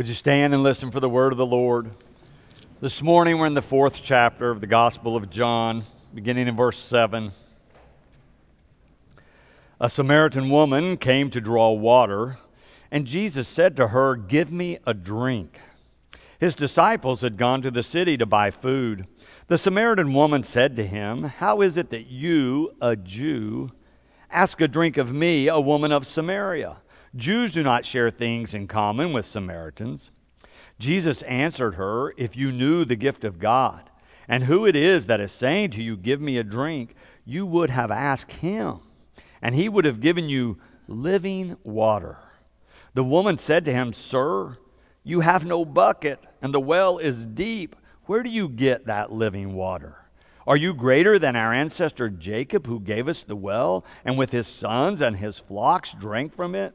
Would you stand and listen for the word of the Lord? This morning we're in the fourth chapter of the Gospel of John, beginning in verse 7. A Samaritan woman came to draw water, and Jesus said to her, Give me a drink. His disciples had gone to the city to buy food. The Samaritan woman said to him, How is it that you, a Jew, ask a drink of me, a woman of Samaria? Jews do not share things in common with Samaritans. Jesus answered her, If you knew the gift of God, and who it is that is saying to you, Give me a drink, you would have asked him, and he would have given you living water. The woman said to him, Sir, you have no bucket, and the well is deep. Where do you get that living water? Are you greater than our ancestor Jacob, who gave us the well, and with his sons and his flocks drank from it?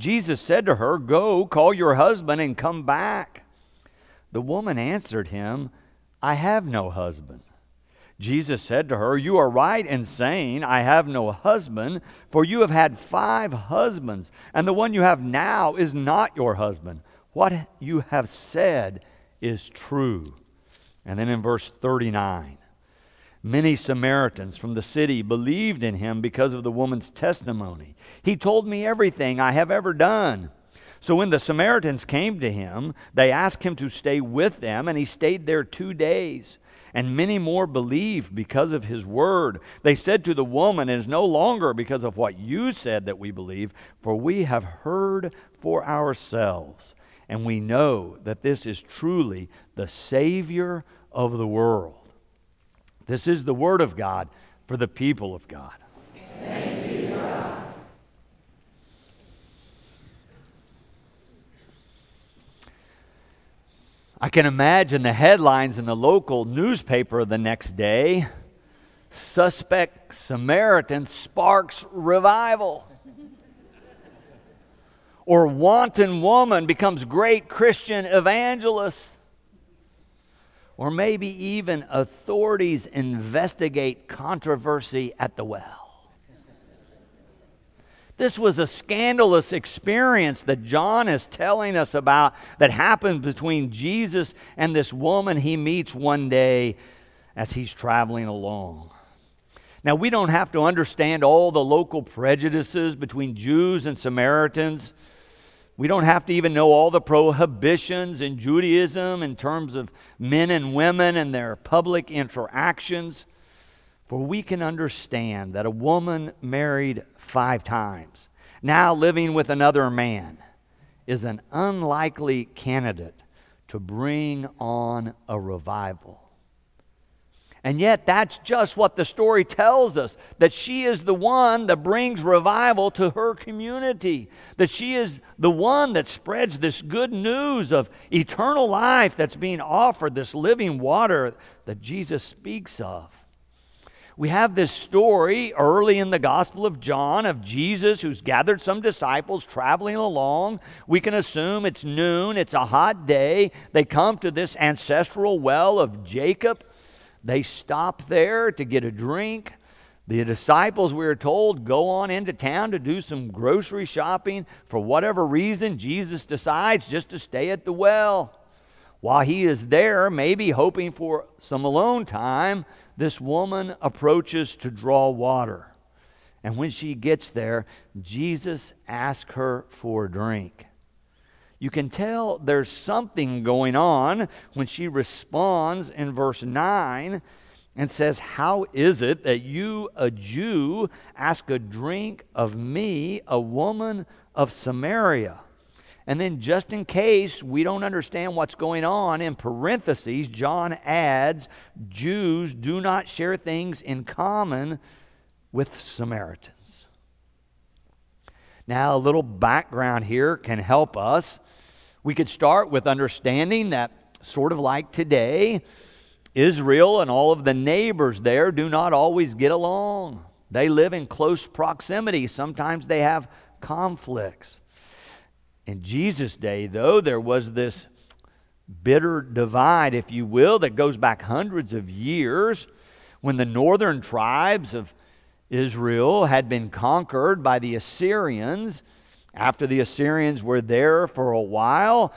Jesus said to her, Go, call your husband and come back. The woman answered him, I have no husband. Jesus said to her, You are right in saying, I have no husband, for you have had five husbands, and the one you have now is not your husband. What you have said is true. And then in verse 39, Many Samaritans from the city believed in him because of the woman's testimony. He told me everything I have ever done. So when the Samaritans came to him, they asked him to stay with them, and he stayed there two days. And many more believed because of his word. They said to the woman, It is no longer because of what you said that we believe, for we have heard for ourselves, and we know that this is truly the Savior of the world. This is the word of God for the people of God. I can imagine the headlines in the local newspaper the next day Suspect Samaritan sparks revival. or wanton woman becomes great Christian evangelist. Or maybe even authorities investigate controversy at the well. This was a scandalous experience that John is telling us about that happened between Jesus and this woman he meets one day as he's traveling along. Now, we don't have to understand all the local prejudices between Jews and Samaritans. We don't have to even know all the prohibitions in Judaism in terms of men and women and their public interactions. For we can understand that a woman married five times, now living with another man, is an unlikely candidate to bring on a revival. And yet, that's just what the story tells us that she is the one that brings revival to her community, that she is the one that spreads this good news of eternal life that's being offered, this living water that Jesus speaks of. We have this story early in the Gospel of John of Jesus who's gathered some disciples traveling along. We can assume it's noon, it's a hot day. They come to this ancestral well of Jacob. They stop there to get a drink. The disciples, we are told, go on into town to do some grocery shopping. For whatever reason, Jesus decides just to stay at the well. While he is there, maybe hoping for some alone time, this woman approaches to draw water. And when she gets there, Jesus asks her for a drink. You can tell there's something going on when she responds in verse 9 and says, How is it that you, a Jew, ask a drink of me, a woman of Samaria? And then, just in case we don't understand what's going on, in parentheses, John adds, Jews do not share things in common with Samaritans. Now, a little background here can help us. We could start with understanding that sort of like today, Israel and all of the neighbors there do not always get along. They live in close proximity. Sometimes they have conflicts. In Jesus' day, though, there was this bitter divide, if you will, that goes back hundreds of years when the northern tribes of Israel had been conquered by the Assyrians. After the Assyrians were there for a while,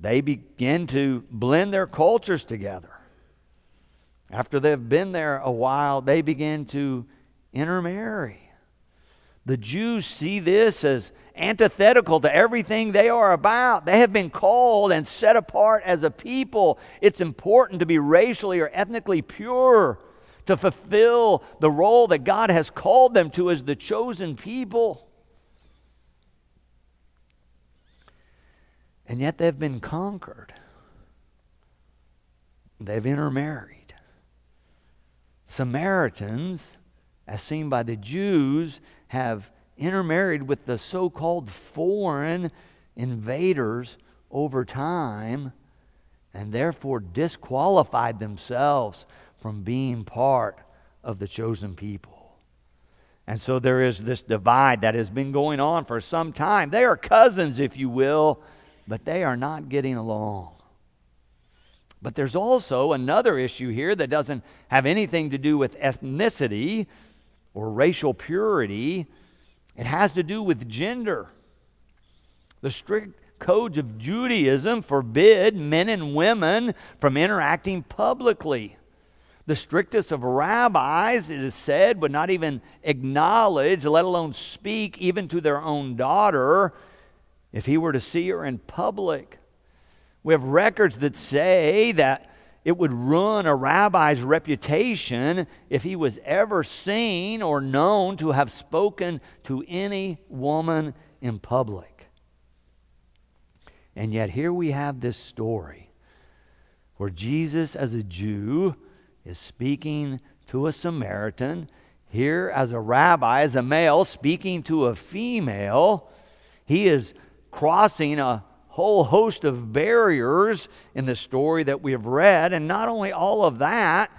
they begin to blend their cultures together. After they've been there a while, they begin to intermarry. The Jews see this as antithetical to everything they are about. They have been called and set apart as a people. It's important to be racially or ethnically pure, to fulfill the role that God has called them to as the chosen people. And yet they've been conquered, they've intermarried. Samaritans, as seen by the Jews, have intermarried with the so called foreign invaders over time and therefore disqualified themselves from being part of the chosen people. And so there is this divide that has been going on for some time. They are cousins, if you will, but they are not getting along. But there's also another issue here that doesn't have anything to do with ethnicity or racial purity, it has to do with gender. The strict codes of Judaism forbid men and women from interacting publicly. The strictest of rabbis, it is said, would not even acknowledge, let alone speak, even to their own daughter, if he were to see her in public. We have records that say that it would ruin a rabbi's reputation if he was ever seen or known to have spoken to any woman in public. And yet, here we have this story where Jesus, as a Jew, is speaking to a Samaritan. Here, as a rabbi, as a male, speaking to a female, he is crossing a whole host of barriers in the story that we have read. And not only all of that,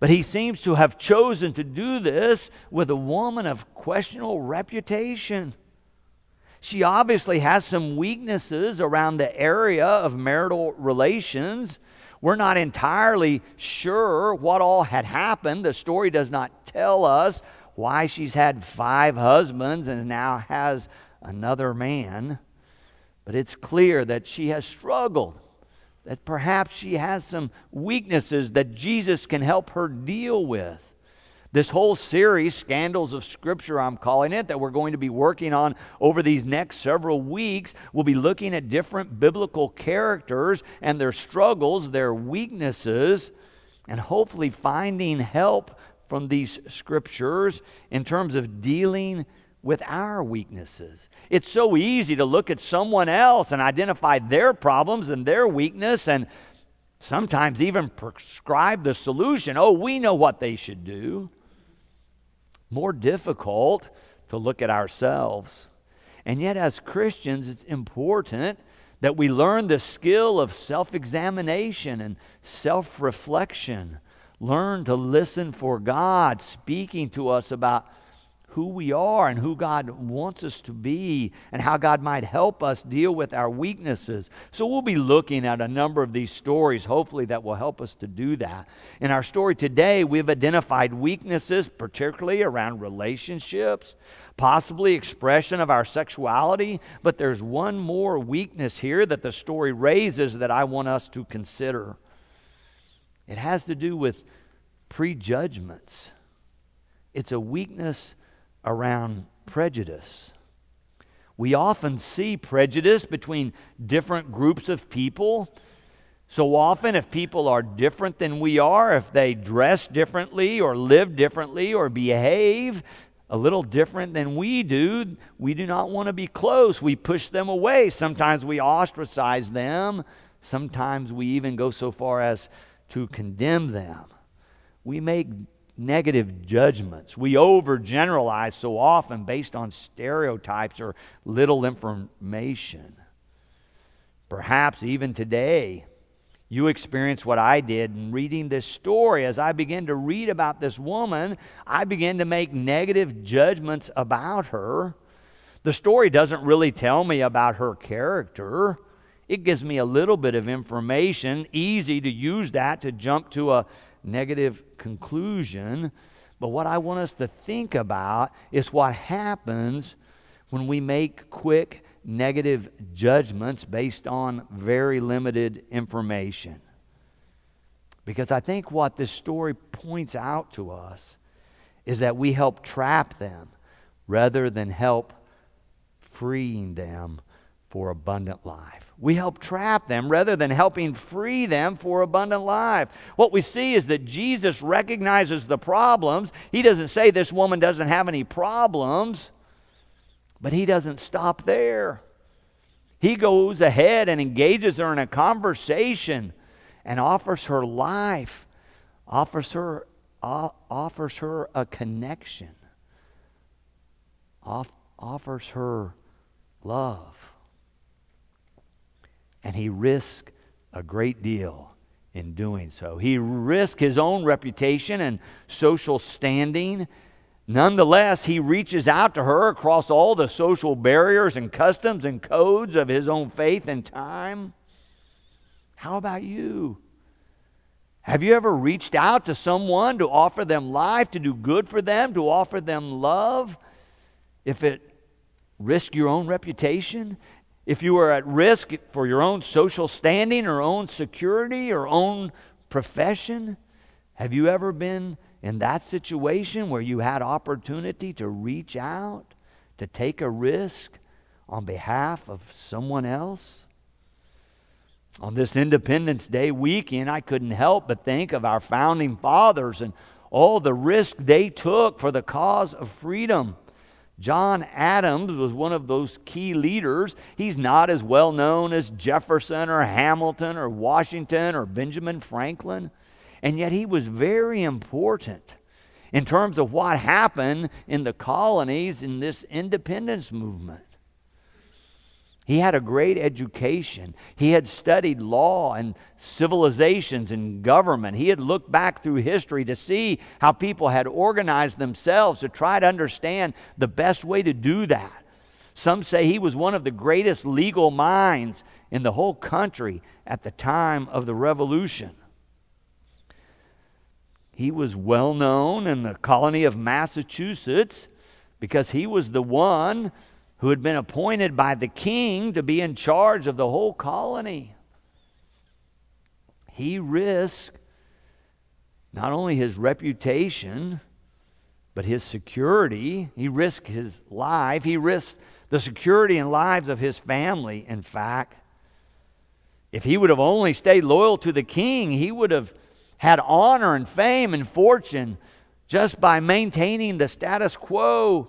but he seems to have chosen to do this with a woman of questionable reputation. She obviously has some weaknesses around the area of marital relations. We're not entirely sure what all had happened. The story does not tell us why she's had five husbands and now has another man. But it's clear that she has struggled, that perhaps she has some weaknesses that Jesus can help her deal with. This whole series, Scandals of Scripture, I'm calling it, that we're going to be working on over these next several weeks, we'll be looking at different biblical characters and their struggles, their weaknesses, and hopefully finding help from these scriptures in terms of dealing with our weaknesses. It's so easy to look at someone else and identify their problems and their weakness and sometimes even prescribe the solution. Oh, we know what they should do. More difficult to look at ourselves. And yet, as Christians, it's important that we learn the skill of self examination and self reflection. Learn to listen for God speaking to us about who we are and who God wants us to be and how God might help us deal with our weaknesses. So we'll be looking at a number of these stories, hopefully, that will help us to do that. In our story today, we've identified weaknesses, particularly around relationships, possibly expression of our sexuality, but there's one more weakness here that the story raises that I want us to consider. It has to do with prejudgments. It's a weakness around prejudice. We often see prejudice between different groups of people. So often, if people are different than we are, if they dress differently or live differently or behave a little different than we do, we do not want to be close. We push them away. Sometimes we ostracize them. Sometimes we even go so far as to condemn them. We make negative judgments. We overgeneralize so often based on stereotypes or little information. Perhaps even today, you experience what I did in reading this story. As I began to read about this woman, I began to make negative judgments about her. The story doesn't really tell me about her character. It gives me a little bit of information, easy to use that to jump to a negative conclusion. But what I want us to think about is what happens when we make quick negative judgments based on very limited information. Because I think what this story points out to us is that we help trap them rather than help freeing them for abundant life. We help trap them rather than helping free them for abundant life. What we see is that Jesus recognizes the problems. He doesn't say this woman doesn't have any problems. But he doesn't stop there. He goes ahead and engages her in a conversation and offers her life, offers her, uh, offers her a connection, off, offers her love. And he risks a great deal in doing so. He risked his own reputation and social standing Nonetheless, he reaches out to her across all the social barriers and customs and codes of his own faith and time. How about you? Have you ever reached out to someone to offer them life, to do good for them, to offer them love? If it risked your own reputation, if you are at risk for your own social standing or own security or own profession, have you ever been in that situation where you had opportunity to reach out, to take a risk on behalf of someone else? On this Independence Day weekend, I couldn't help but think of our founding fathers and all the risk they took for the cause of freedom. John Adams was one of those key leaders. He's not as well known as Jefferson or Hamilton or Washington or Benjamin Franklin. And yet he was very important in terms of what happened in the colonies in this independence movement. He had a great education. He had studied law and civilizations and government. He had looked back through history to see how people had organized themselves to try to understand the best way to do that. Some say he was one of the greatest legal minds in the whole country at the time of the Revolution. He was well known in the colony of Massachusetts because he was the one who had been appointed by the king to be in charge of the whole colony. He risked not only his reputation, but his security. He risked his life. He risked the security and lives of his family, in fact. If he would have only stayed loyal to the king, he would have had honor and fame and fortune just by maintaining the status quo.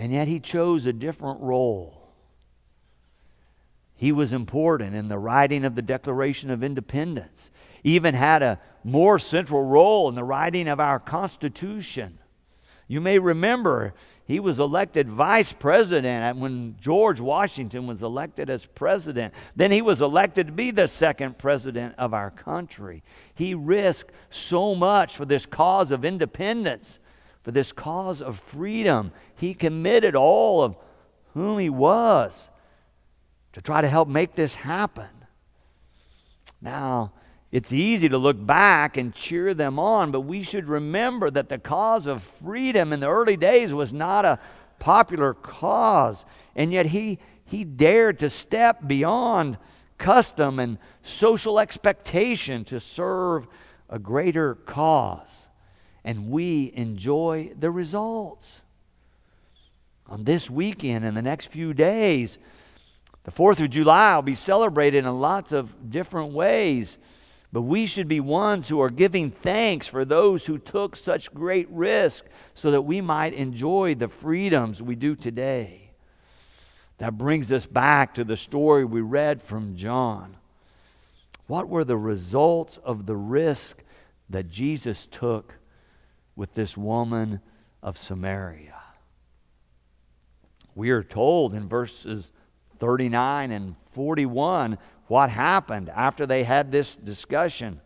And yet he chose a different role. He was important in the writing of the Declaration of Independence, even had a more central role in the writing of our Constitution. You may remember he was elected vice president when George Washington was elected as president. Then he was elected to be the second president of our country. He risked so much for this cause of independence, for this cause of freedom. He committed all of whom he was to try to help make this happen. Now, it's easy to look back and cheer them on, but we should remember that the cause of freedom in the early days was not a popular cause. And yet he, he dared to step beyond custom and social expectation to serve a greater cause. And we enjoy the results. On this weekend and the next few days, the 4th of July will be celebrated in lots of different ways. But we should be ones who are giving thanks for those who took such great risk so that we might enjoy the freedoms we do today. That brings us back to the story we read from John. What were the results of the risk that Jesus took with this woman of Samaria? We are told in verses 39 and 41 what happened after they had this discussion.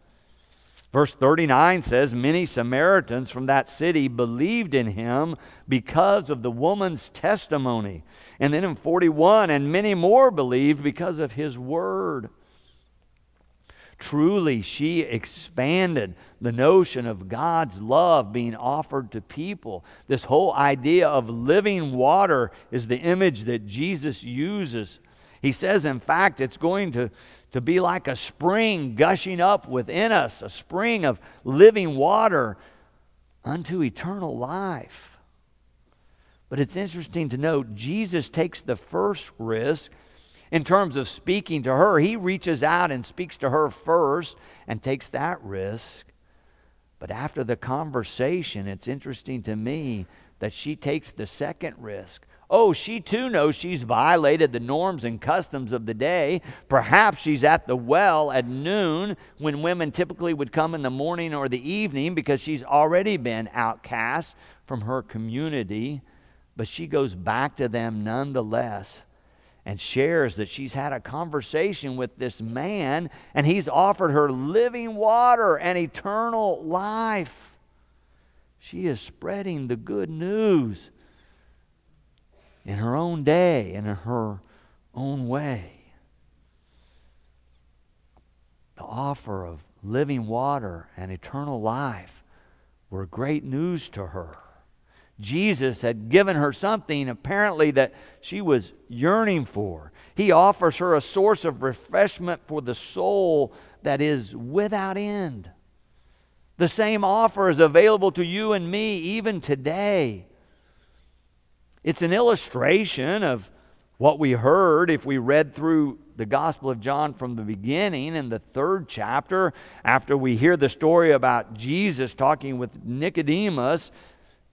Verse 39 says, Many Samaritans from that city believed in him because of the woman's testimony. And then in 41, and many more believed because of his word. Truly, she expanded the notion of God's love being offered to people. This whole idea of living water is the image that Jesus uses. He says, in fact, it's going to to be like a spring gushing up within us, a spring of living water unto eternal life. But it's interesting to note Jesus takes the first risk in terms of speaking to her. He reaches out and speaks to her first and takes that risk. But after the conversation, it's interesting to me that she takes the second risk Oh, she too knows she's violated the norms and customs of the day. Perhaps she's at the well at noon when women typically would come in the morning or the evening because she's already been outcast from her community. But she goes back to them nonetheless and shares that she's had a conversation with this man and he's offered her living water and eternal life. She is spreading the good news in her own day and in her own way. The offer of living water and eternal life were great news to her. Jesus had given her something apparently that she was yearning for. He offers her a source of refreshment for the soul that is without end. The same offer is available to you and me even today. It's an illustration of what we heard if we read through the Gospel of John from the beginning in the third chapter, after we hear the story about Jesus talking with Nicodemus.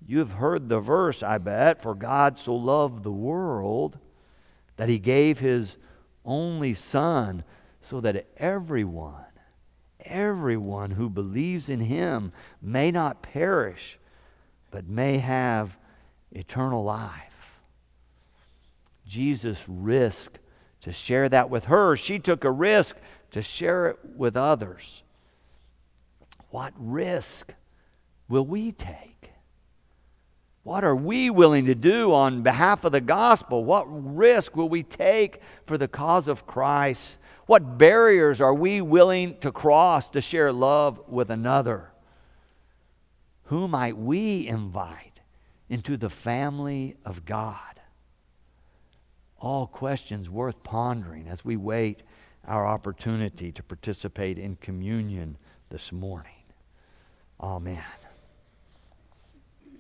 You've heard the verse, I bet, for God so loved the world that he gave his only Son so that everyone, everyone who believes in him may not perish, but may have eternal life. Jesus risked to share that with her. She took a risk to share it with others. What risk will we take? What are we willing to do on behalf of the gospel? What risk will we take for the cause of Christ? What barriers are we willing to cross to share love with another? Who might we invite? into the family of God? All questions worth pondering as we wait our opportunity to participate in communion this morning. Amen.